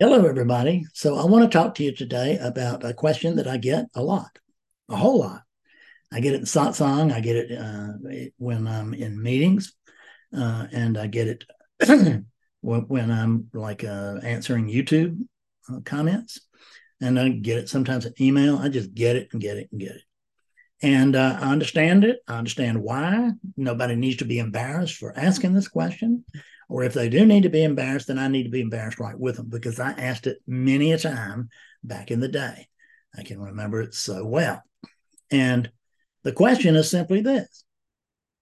Hello, everybody. So, I want to talk to you today about a question that I get a lot, a whole lot. I get it in satsang, I get it uh, when I'm in meetings, uh, and I get it when I'm like uh, answering YouTube uh, comments, and I get it sometimes in email. I just get it and get it and get it. And uh, I understand it. I understand why. Nobody needs to be embarrassed for asking this question. Or if they do need to be embarrassed, then I need to be embarrassed right with them because I asked it many a time back in the day. I can remember it so well. And the question is simply this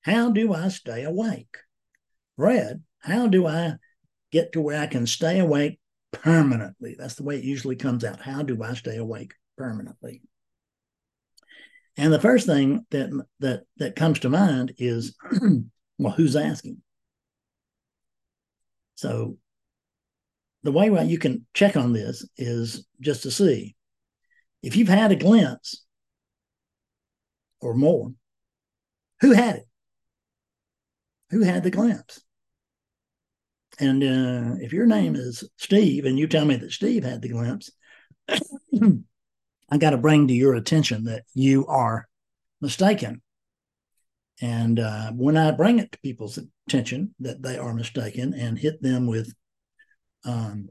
How do I stay awake? Fred, how do I get to where I can stay awake permanently? That's the way it usually comes out. How do I stay awake permanently? And the first thing that that that comes to mind is, well, who's asking? So the way you can check on this is just to see if you've had a glimpse or more, who had it? Who had the glimpse? And uh, if your name is Steve and you tell me that Steve had the glimpse, I got to bring to your attention that you are mistaken. And uh, when I bring it to people's attention that they are mistaken and hit them with, um,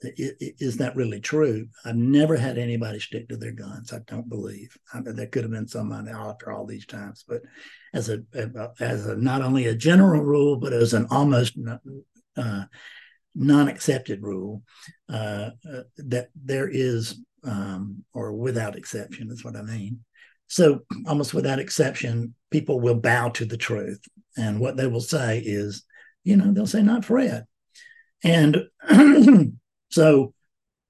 is that really true? I've never had anybody stick to their guns. I don't believe. I mean, there could have been somebody after all these times, but as a as a not only a general rule, but as an almost uh, non-accepted rule, uh, uh, that there is, um, or without exception, is what I mean, so, almost without exception, people will bow to the truth. And what they will say is, you know, they'll say, not Fred. And so,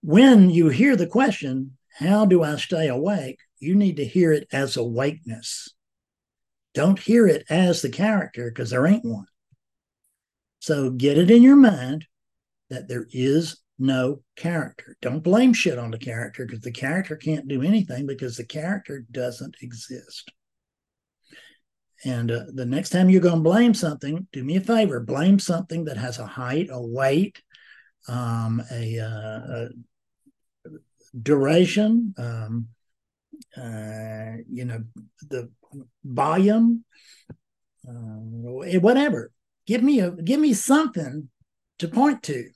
when you hear the question, how do I stay awake? You need to hear it as awakeness. Don't hear it as the character because there ain't one. So, get it in your mind that there is no character. Don't blame shit on the character because the character can't do anything because the character doesn't exist. And uh, the next time you're going to blame something, do me a favor blame something that has a height, a weight, um, a, uh, a, duration, um, uh, you know, the volume, uh, whatever. Give me a give me something to point to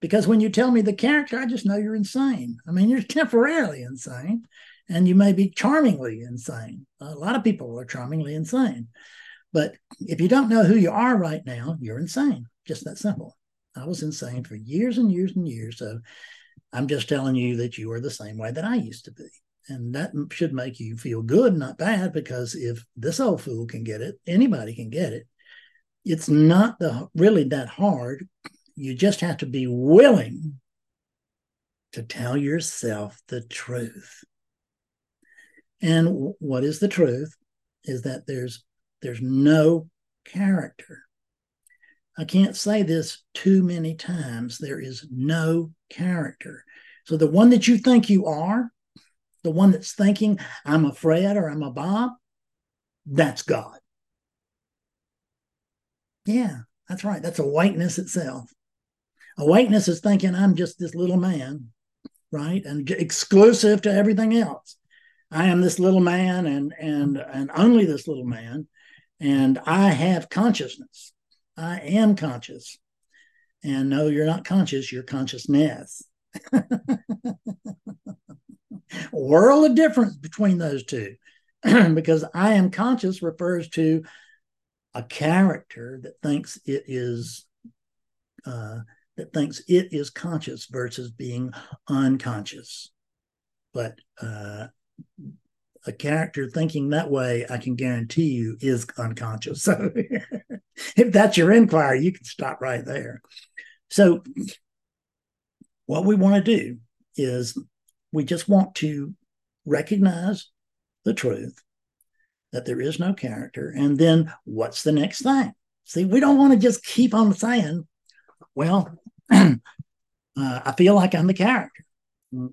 because when you tell me the character, I just know you're insane. I mean, you're temporarily insane and you may be charmingly insane. A lot of people are charmingly insane. But if you don't know who you are right now, you're insane. Just that simple. I was insane for years and years and years. So I'm just telling you that you are the same way that I used to be. And that should make you feel good, not bad, because if this old fool can get it, anybody can get it. It's not the really that hard you just have to be willing to tell yourself the truth. And what is the truth is that there's there's no character. I can't say this too many times. There is no character. So the one that you think you are, the one that's thinking I'm a Fred or I'm a Bob, that's God. Yeah, that's right. That's awakeness itself. Awakeness is thinking I'm just this little man, right? And exclusive to everything else. I am this little man and and and only this little man. And I have consciousness. I am conscious. And no, you're not conscious, you're consciousness. world of difference between those two. because I am conscious refers to a character that thinks it is uh, that thinks it is conscious versus being unconscious. But uh, a character thinking that way, I can guarantee you, is unconscious. So if that's your inquiry, you can stop right there. So, what we want to do is we just want to recognize the truth that there is no character. And then what's the next thing? See, we don't want to just keep on saying, well, uh, I feel like I'm the character.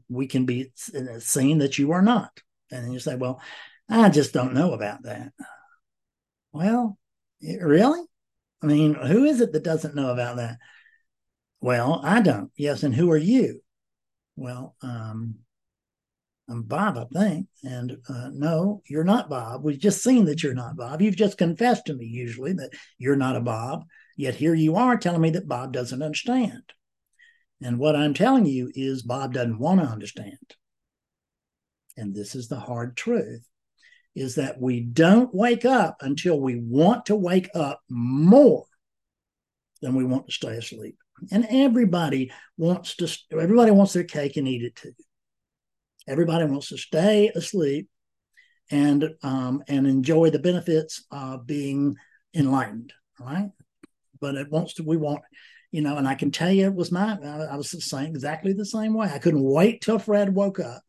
We can be seen that you are not. And you say, well, I just don't know about that. Well, really? I mean, who is it that doesn't know about that? Well, I don't. Yes, and who are you? Well, um, I'm Bob, I think. And uh, no, you're not Bob. We've just seen that you're not Bob. You've just confessed to me, usually, that you're not a Bob. Yet here you are telling me that Bob doesn't understand. And what I'm telling you is Bob doesn't want to understand. And this is the hard truth is that we don't wake up until we want to wake up more than we want to stay asleep. And everybody wants to everybody wants their cake and eat it too. Everybody wants to stay asleep and um, and enjoy the benefits of being enlightened, right? But it wants to. We want, you know, and I can tell you, it was my. I was the same, exactly the same way. I couldn't wait till Fred woke up,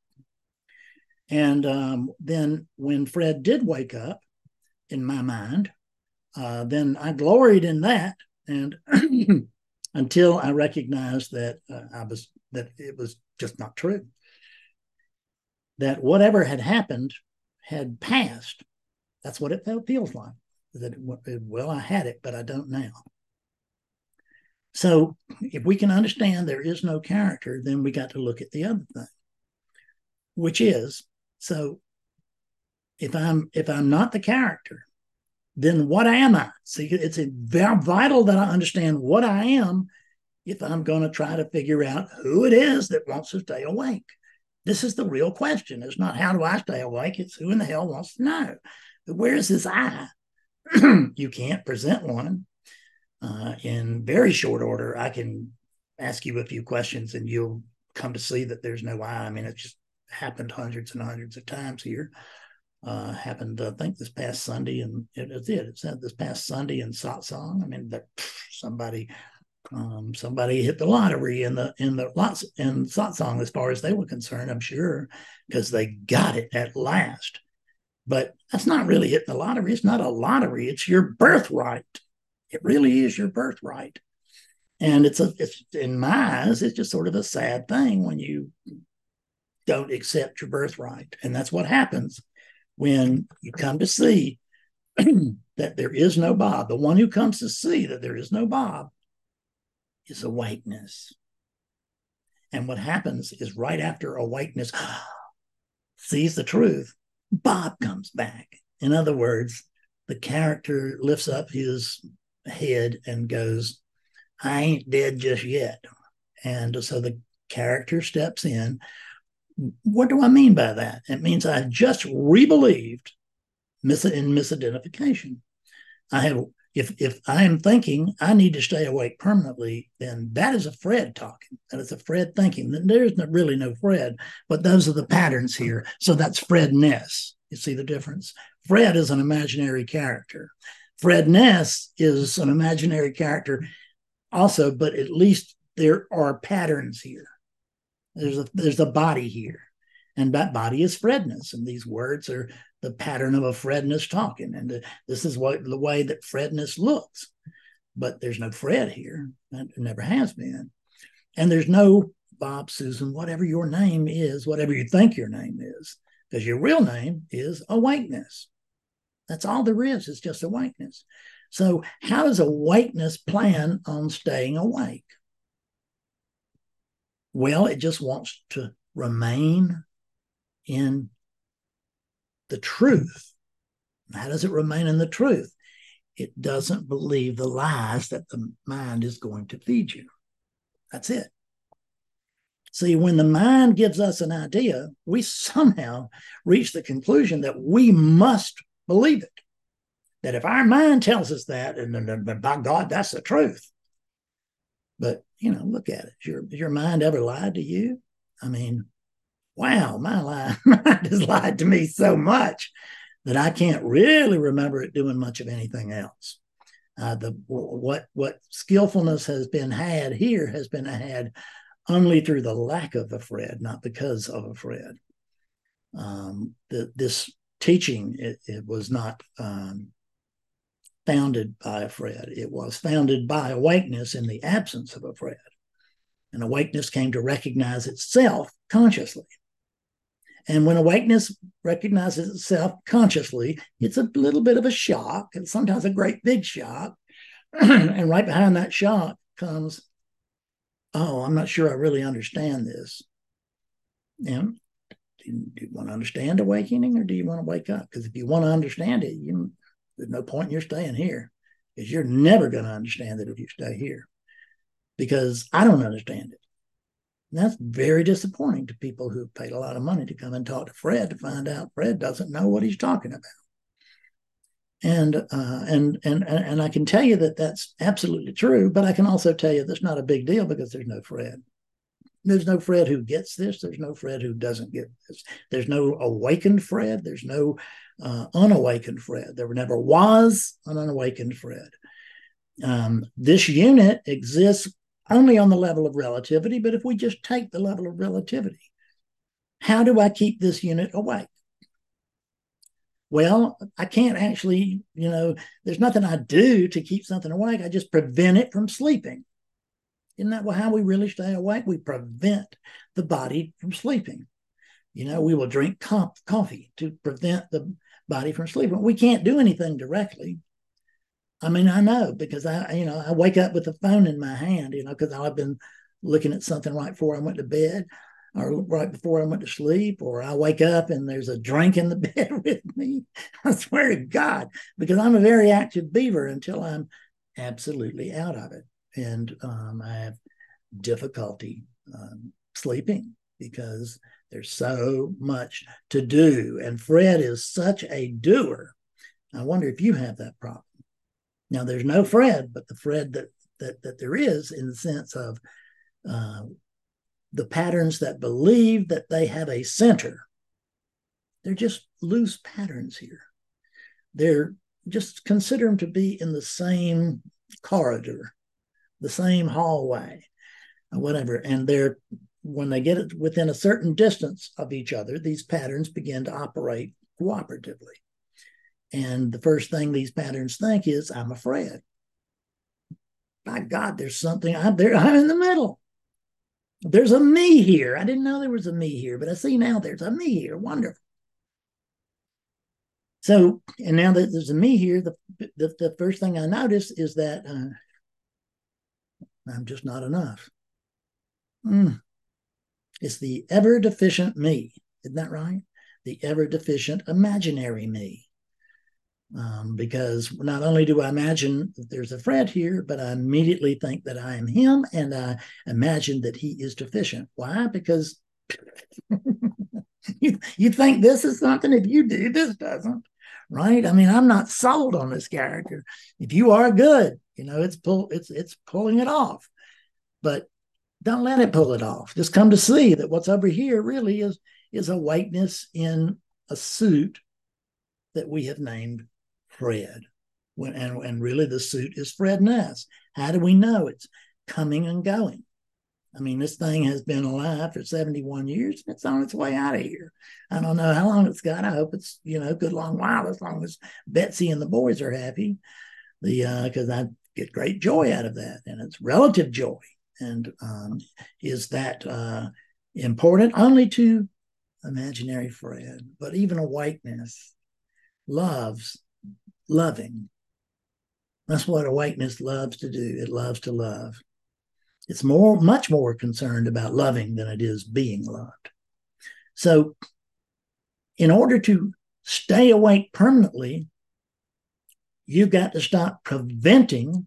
and um, then when Fred did wake up, in my mind, uh, then I gloried in that, and until I recognized that uh, I was that it was just not true that whatever had happened had passed. That's what it feels like. That well, I had it, but I don't now. So if we can understand there is no character, then we got to look at the other thing, which is so if I'm if I'm not the character, then what am I? See, it's vital that I understand what I am if I'm going to try to figure out who it is that wants to stay awake. This is the real question. It's not how do I stay awake? It's who in the hell wants to know. Where is this I? you can't present one. Uh, in very short order, I can ask you a few questions and you'll come to see that there's no I. I mean, it just happened hundreds and hundreds of times here. Uh, happened, I think, this past Sunday, and it, it. It said this past Sunday in satsang. I mean, somebody um, somebody hit the lottery in the in the lots in satsang as far as they were concerned, I'm sure, because they got it at last. But that's not really hitting the lottery. It's not a lottery. It's your birthright. It really is your birthright. And it's a it's in my eyes, it's just sort of a sad thing when you don't accept your birthright. And that's what happens when you come to see that there is no Bob. The one who comes to see that there is no Bob is awakeness. And what happens is right after awakeness sees the truth, Bob comes back. In other words, the character lifts up his head and goes, I ain't dead just yet. And so the character steps in. What do I mean by that? It means I just rebelieved in misidentification. I have if if I am thinking I need to stay awake permanently, then that is a Fred talking. That is a Fred thinking. There's no, really no Fred, but those are the patterns here. So that's Fredness. You see the difference? Fred is an imaginary character. Fredness is an imaginary character also, but at least there are patterns here. There's a there's a body here. And that body is Fredness. And these words are the pattern of a Fredness talking. And the, this is what the way that Fredness looks. But there's no Fred here. It never has been. And there's no Bob, Susan, whatever your name is, whatever you think your name is, because your real name is awakeness. That's all there is, it's just awakeness. So, how does awakeness plan on staying awake? Well, it just wants to remain in the truth. How does it remain in the truth? It doesn't believe the lies that the mind is going to feed you. That's it. See, when the mind gives us an idea, we somehow reach the conclusion that we must believe it. That if our mind tells us that, and, and by God, that's the truth. But you know, look at it. Your, your mind ever lied to you? I mean, wow, my mind has lied to me so much that I can't really remember it doing much of anything else. Uh, the what what skillfulness has been had here has been had only through the lack of a Fred, not because of a Fred. Um, the, this teaching it, it was not um, founded by a Fred. It was founded by awakeness in the absence of a Fred. And awakeness came to recognize itself consciously. And when awakeness recognizes itself consciously, it's a little bit of a shock and sometimes a great big shock. and right behind that shock comes oh, I'm not sure I really understand this. And do you, do you want to understand awakening or do you want to wake up? Because if you want to understand it, you, there's no point in your staying here because you're never going to understand it if you stay here because I don't understand it. And that's very disappointing to people who paid a lot of money to come and talk to Fred to find out Fred doesn't know what he's talking about. And, uh, and and and I can tell you that that's absolutely true, but I can also tell you that's not a big deal because there's no Fred. There's no Fred who gets this. There's no Fred who doesn't get this. There's no awakened Fred. There's no uh, unawakened Fred. There never was an unawakened Fred. Um, this unit exists only on the level of relativity, but if we just take the level of relativity, how do I keep this unit awake? Well, I can't actually, you know, there's nothing I do to keep something awake. I just prevent it from sleeping. Isn't that how we really stay awake? We prevent the body from sleeping. You know, we will drink coffee to prevent the body from sleeping. We can't do anything directly. I mean, I know because I, you know, I wake up with the phone in my hand, you know, because I've been looking at something right before I went to bed or right before I went to sleep, or I wake up and there's a drink in the bed with me. I swear to God, because I'm a very active beaver until I'm absolutely out of it. And um, I have difficulty um, sleeping because there's so much to do. And Fred is such a doer. I wonder if you have that problem. Now, there's no Fred, but the Fred that that, that there is in the sense of uh, the patterns that believe that they have a center. They're just loose patterns here. They're just consider them to be in the same corridor, the same hallway, whatever. And they're when they get it within a certain distance of each other, these patterns begin to operate cooperatively. And the first thing these patterns think is, I'm afraid. By God, there's something I'm there, I'm in the middle. There's a me here. I didn't know there was a me here, but I see now there's a me here. Wonderful. So, and now that there's a me here, the the, the first thing I notice is that uh, I'm just not enough. Mm. It's the ever deficient me. Isn't that right? The ever deficient imaginary me um, because not only do I imagine there's a Fred here, but I immediately think that I am him, and I imagine that he is deficient. Why? Because you, you think this is something. If you do, this doesn't. Right? I mean, I'm not sold on this character. If you are good, you know, it's pull, it's it's pulling it off, but don't let it pull it off. Just come to see that what's over here really is is awakeness in a suit that we have named Fred. When, and, and really the suit is Fredness. How do we know it's coming and going? I mean, this thing has been alive for 71 years and it's on its way out of here. I don't know how long it's got. I hope it's, you know, a good long while as long as Betsy and the boys are happy. The because uh, I get great joy out of that. And it's relative joy. And um, is that uh, important? Only to imaginary Fred, but even awakeness loves loving. That's what awakeness loves to do. It loves to love. It's more, much more concerned about loving than it is being loved. So, in order to stay awake permanently, you've got to stop preventing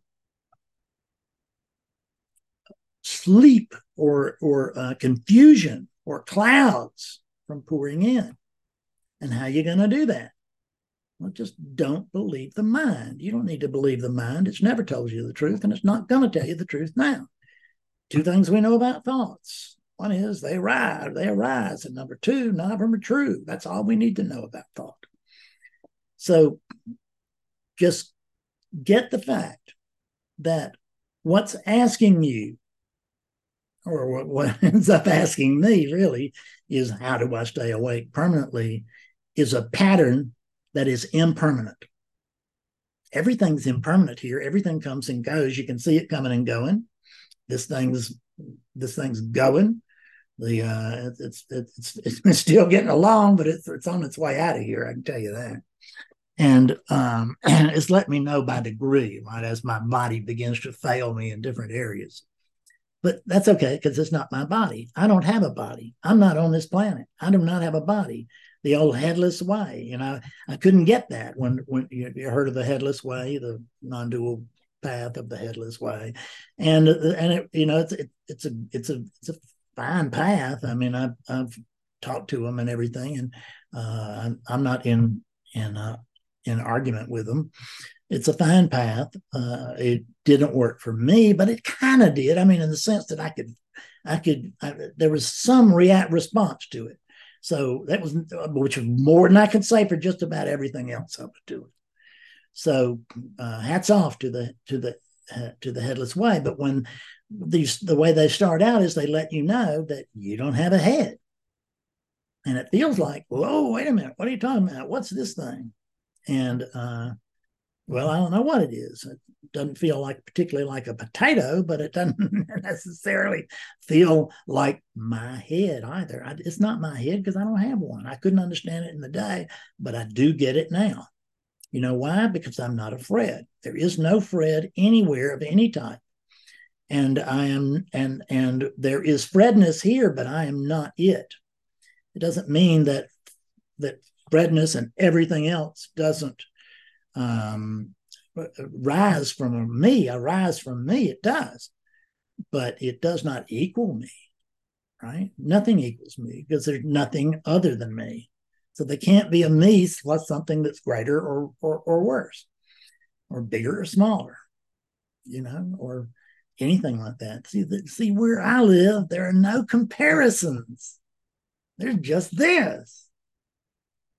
sleep or or uh, confusion or clouds from pouring in. And how are you going to do that? Well, just don't believe the mind. You don't need to believe the mind. It's never told you the truth, and it's not going to tell you the truth now. Two things we know about thoughts. One is they arise, they arise, and number two, none of them are true. That's all we need to know about thought. So just get the fact that what's asking you, or what ends up asking me really, is how do I stay awake permanently, is a pattern that is impermanent. Everything's impermanent here. Everything comes and goes. You can see it coming and going. This thing's this thing's going. The uh, it's, it's it's it's still getting along, but it's it's on its way out of here. I can tell you that. And um, it's let me know by degree, right, as my body begins to fail me in different areas. but that's okay because it's not my body. I don't have a body. I'm not on this planet. I do not have a body. The old headless way, you know, I couldn't get that when when you, you heard of the headless way, the non-dual path of the headless way, and and it, you know it's it, it's a it's a it's a fine path. I mean, I've I've talked to them and everything, and uh, I'm, I'm not in in uh, in argument with them. It's a fine path. Uh, it didn't work for me, but it kind of did. I mean, in the sense that I could, I could, I, there was some react response to it. So that was, which was more than I could say for just about everything else I was doing. So uh, hats off to the to the uh, to the headless way. But when these the way they start out is they let you know that you don't have a head, and it feels like, whoa, wait a minute, what are you talking about? What's this thing? And uh, well, I don't know what it is. It doesn't feel like particularly like a potato, but it doesn't necessarily feel like my head either. I, it's not my head because I don't have one. I couldn't understand it in the day, but I do get it now. You know why? Because I'm not a Fred. There is no Fred anywhere of any type. And I am, and and there is Fredness here, but I am not it. It doesn't mean that that Fredness and everything else doesn't um, rise from me, arise from me. It does, but it does not equal me, right? Nothing equals me because there's nothing other than me. So they can't be a me plus something that's greater or, or, or worse, or bigger or smaller, you know, or anything like that. See, the, see where I live, there are no comparisons. There's just this.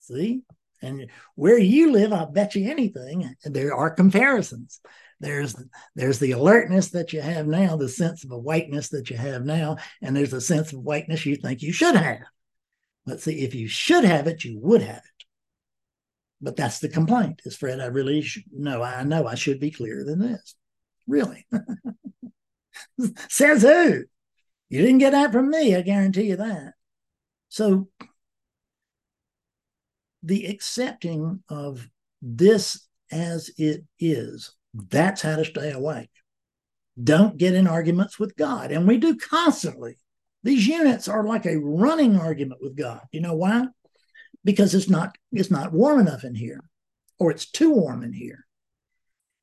See, and where you live, I'll bet you anything, there are comparisons. There's there's the alertness that you have now, the sense of awakeness that you have now, and there's a sense of awakeness you think you should have. But see, if you should have it, you would have it. But that's the complaint, is Fred. I really should, no, I know I should be clearer than this. Really. Says who? You didn't get that from me, I guarantee you that. So the accepting of this as it is, that's how to stay awake. Don't get in arguments with God. And we do constantly. These units are like a running argument with God. You know why? Because it's not it's not warm enough in here, or it's too warm in here.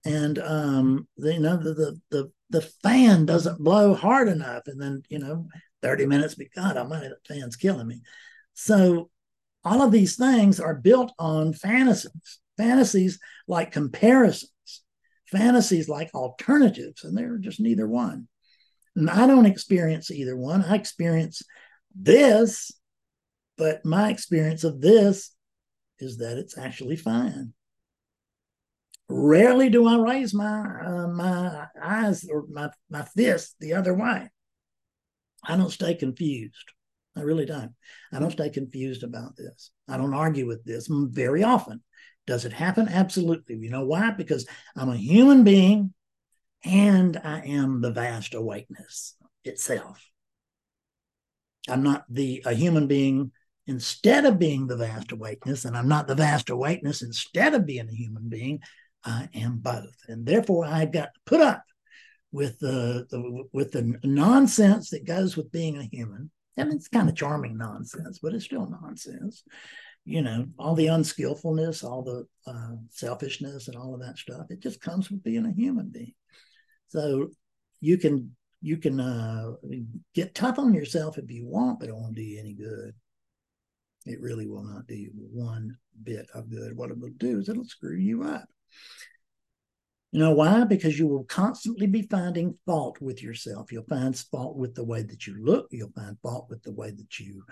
And um, the, you know the, the the the fan doesn't blow hard enough, and then you know 30 minutes, but God Almighty, the fan's killing me. So all of these things are built on fantasies, fantasies like comparisons, fantasies like alternatives, and they're just neither one. And I don't experience either one. I experience this, but my experience of this is that it's actually fine. Rarely do I raise my uh, my eyes or my my fist the other way. I don't stay confused. I really don't. I don't stay confused about this. I don't argue with this very often. Does it happen? Absolutely. You know why? Because I'm a human being and I am the vast awakeness itself. I'm not the a human being instead of being the vast awakeness, and I'm not the vast awakeness instead of being a human being. I am both, and therefore I've got to put up with the, the with the nonsense that goes with being a human, and it's kind of charming nonsense, but it's still nonsense. You know, all the unskillfulness, all the uh, selfishness, and all of that stuff. It just comes with being a human being. So you can you can uh, get tough on yourself if you want, but it won't do you any good. It really will not do you one bit of good. What it will do is it'll screw you up. You know why? Because you will constantly be finding fault with yourself. You'll find fault with the way that you look. You'll find fault with the way that you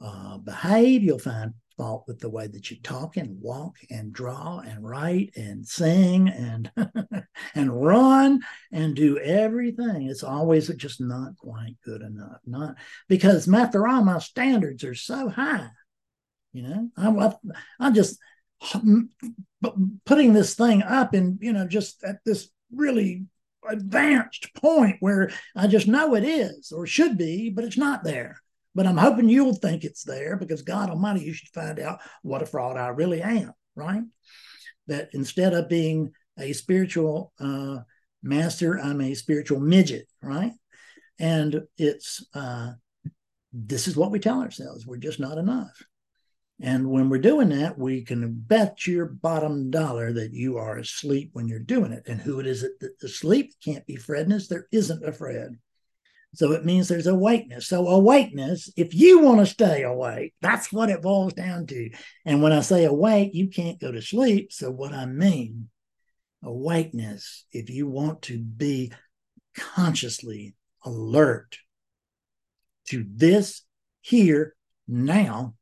uh, behave. You'll find fault with the way that you talk and walk and draw and write and sing and and run and do everything. It's always just not quite good enough. Not because after all, my standards are so high. You know, I, I, I just putting this thing up and you know just at this really advanced point where I just know it is or should be, but it's not there. But I'm hoping you'll think it's there because God Almighty, you should find out what a fraud I really am, right? That instead of being a spiritual uh, master, I'm a spiritual midget, right? And it's uh, this is what we tell ourselves. We're just not enough. And when we're doing that, we can bet your bottom dollar that you are asleep when you're doing it. And who it is that asleep can't be Fredness. There isn't a Fred. So it means there's awakeness. So a awakeness, if you want to stay awake, that's what it boils down to. And when I say awake, you can't go to sleep. So what I mean, a awakeness, if you want to be consciously alert to this here now,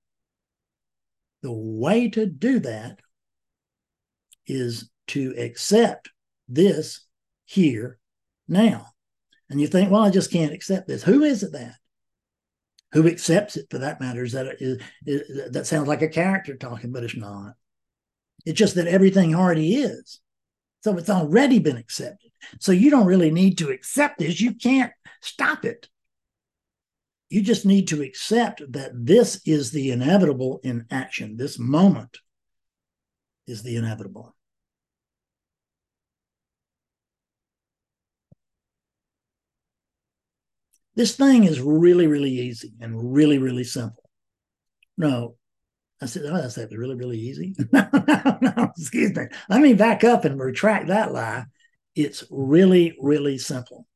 the way to do that is to accept this here now. And you think, well, I just can't accept this. Who is it that? Who accepts it for that matter? Is is, that sounds like a character talking, but it's not. It's just that everything already is. So it's already been accepted. So you don't really need to accept this. You can't stop it. You just need to accept that this is the inevitable in action. This moment is the inevitable. This thing is really, really easy and really, really simple. No, I said, oh, that's really, really easy. no, no, no, excuse me. Let me back up and retract that lie. It's really, really simple.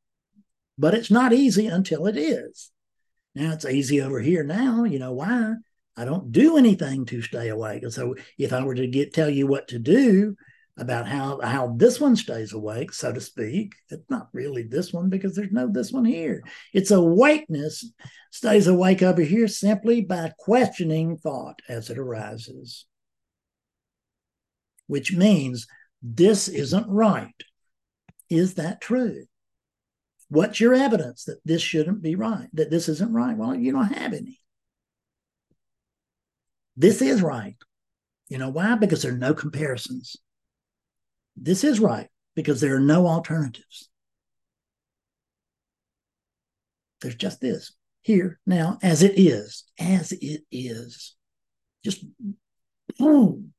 But it's not easy until it is. Now it's easy over here now. You know why? I don't do anything to stay awake. And so if I were to get tell you what to do, about how how this one stays awake, so to speak. It's not really this one because there's no this one here. It's awakeness stays awake over here simply by questioning thought as it arises, which means this isn't right. Is that true? What's your evidence that this shouldn't be right, that this isn't right? Well, you don't have any. This is right. You know why? Because there are no comparisons this is right because there are no alternatives. There's just this here now as it is, as it is. Just boom,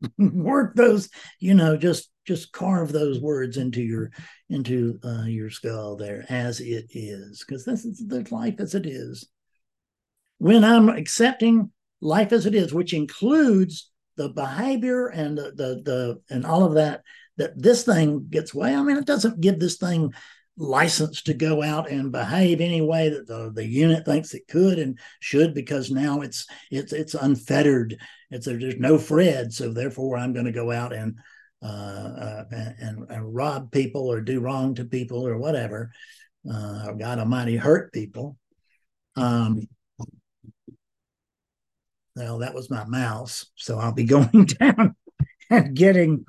work those, you know, just just carve those words into your into uh, your skull there as it is, because this is the life as it is. When I'm accepting life as it is, which includes the behavior and the, the, the and all of that that this thing gets way. I mean, it doesn't give this thing license to go out and behave any way that the, the unit thinks it could and should because now it's it's it's unfettered. It's there's no Fred, so therefore I'm going to go out and uh, uh, and, and rob people or do wrong to people or whatever. Uh, God Almighty hurt people. Um, well, that was my mouse. So I'll be going down and getting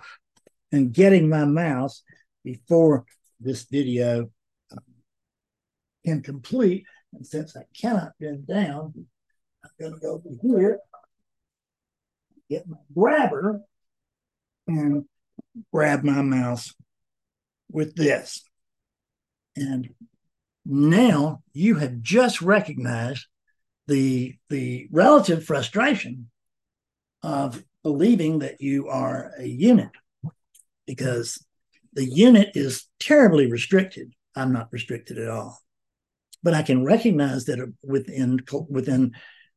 and getting my mouse before this video um, can complete. And since I cannot bend down, I'm going to go over here, get my grabber, and grab my mouse with this. And now you have just recognized the the relative frustration of believing that you are a unit because the unit is terribly restricted i'm not restricted at all but i can recognize that within within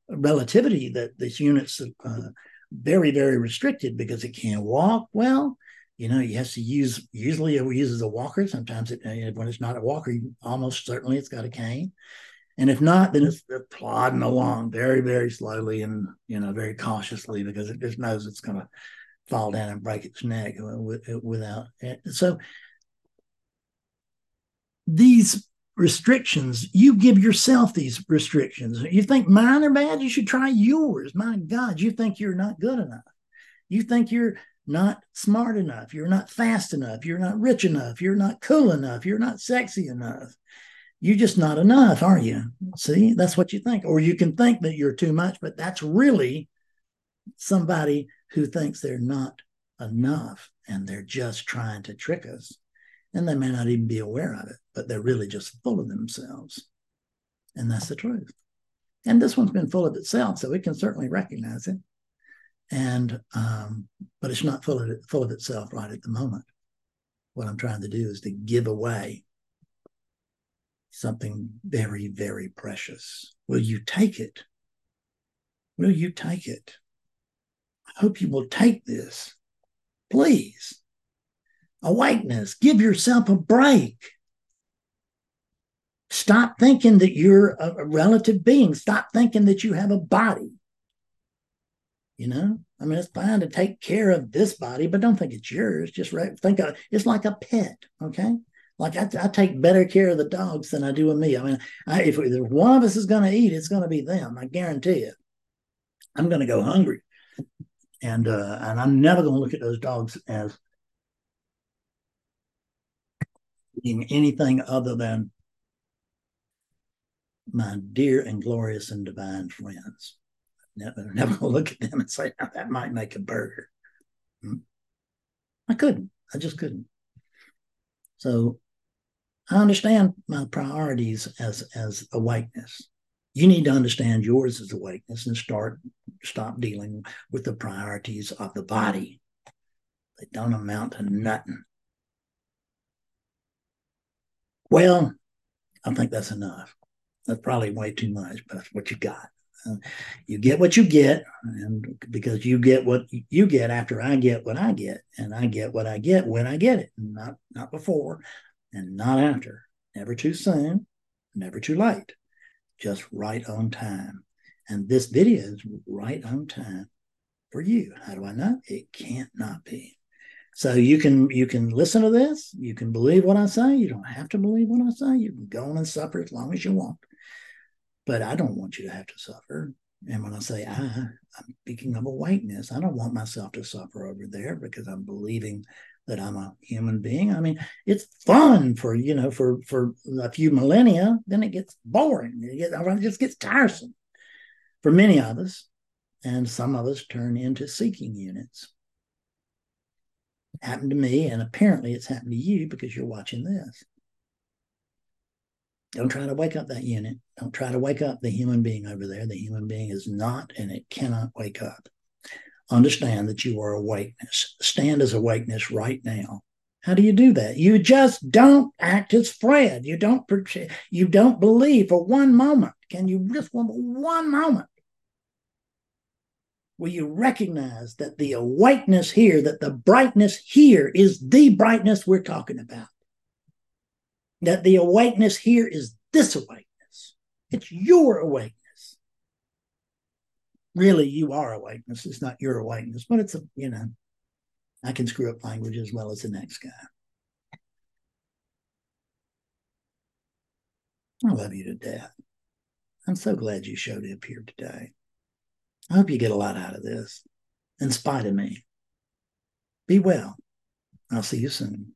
relativity that this unit's uh, very very restricted because it can't walk well you know, he has to use, usually it uses a walker. Sometimes it, when it's not a walker, almost certainly it's got a cane. And if not, then it's plodding along very, very slowly and you know very cautiously because it just knows it's going to fall down and break its neck without. So these restrictions, you give yourself these restrictions. You think mine are bad, you should try yours. My God, you think you're not good enough. You think you're not smart enough. You're not fast enough. You're not rich enough. You're not cool enough. You're not sexy enough you're just not enough, are you? See, that's what you think. Or you can think that you're too much, but that's really somebody who thinks they're not enough and they're just trying to trick us. And they may not even be aware of it, but they're really just full of themselves. And that's the truth. And this one's been full of itself, so we can certainly recognize it. And um, but it's not full of full of itself right at the moment. What I'm trying to do is to give away something very, very precious. Will you take it? Will you take it? I hope you will take this. Please. Awakeness. Give yourself a break. Stop thinking that you're a relative being. Stop thinking that you have a body. You know, I mean, it's fine to take care of this body, but don't think it's yours. Just right, think of it's like a pet. Okay, like I, I, take better care of the dogs than I do of me. I mean, I, if, one of us is going to eat, it's going to be them. I guarantee you. I'm going to go hungry, and uh, and I'm never going to look at those dogs as being anything other than my dear and glorious and divine friends. Never, never going to look at them and say oh, that might make a burger. Hmm? I couldn't. I just couldn't. So I understand my priorities as as awakeness. You need to understand yours as awakeness and start stop dealing with the priorities of the body. They don't amount to nothing. Well, I think that's enough. That's probably way too much, but that's what you got. Uh, you get what you get, and because you get what you get after I get what I get, and I get what I get when I get it, not not before, and not after. Never too soon, never too late. Just right on time. And this video is right on time for you. How do I know? It can't not be. So you can you can listen to this. You can believe what I say. You don't have to believe what I say. You can go on and suffer as long as you want. But I don't want you to have to suffer. And when I say I, I'm speaking of awakeness. I don't want myself to suffer over there because I'm believing that I'm a human being. I mean, it's fun for you know for for a few millennia. Then it gets boring. It, gets, it just gets tiresome for many of us, and some of us turn into seeking units. It happened to me, and apparently it's happened to you because you're watching this. Don't try to wake up that unit. Don't try to wake up the human being over there. The human being is not and it cannot wake up understand that you are awakeness. Stand as awakeness right now. How do you do that? You just don't act as Fred. You don't you don't believe for one moment. Can you just one moment? Will you recognize that the awakeness here, that the brightness here is the brightness we're talking about? That the awakeness here is this awakeness. It's your awakeness really you are awakeness. It's not your awakeness, but it's a, you know, I can screw up language as well as the next guy. I love you to death. I'm so glad you showed up here today. I hope you get a lot out of this, in spite of me. Be well. I'll see you soon.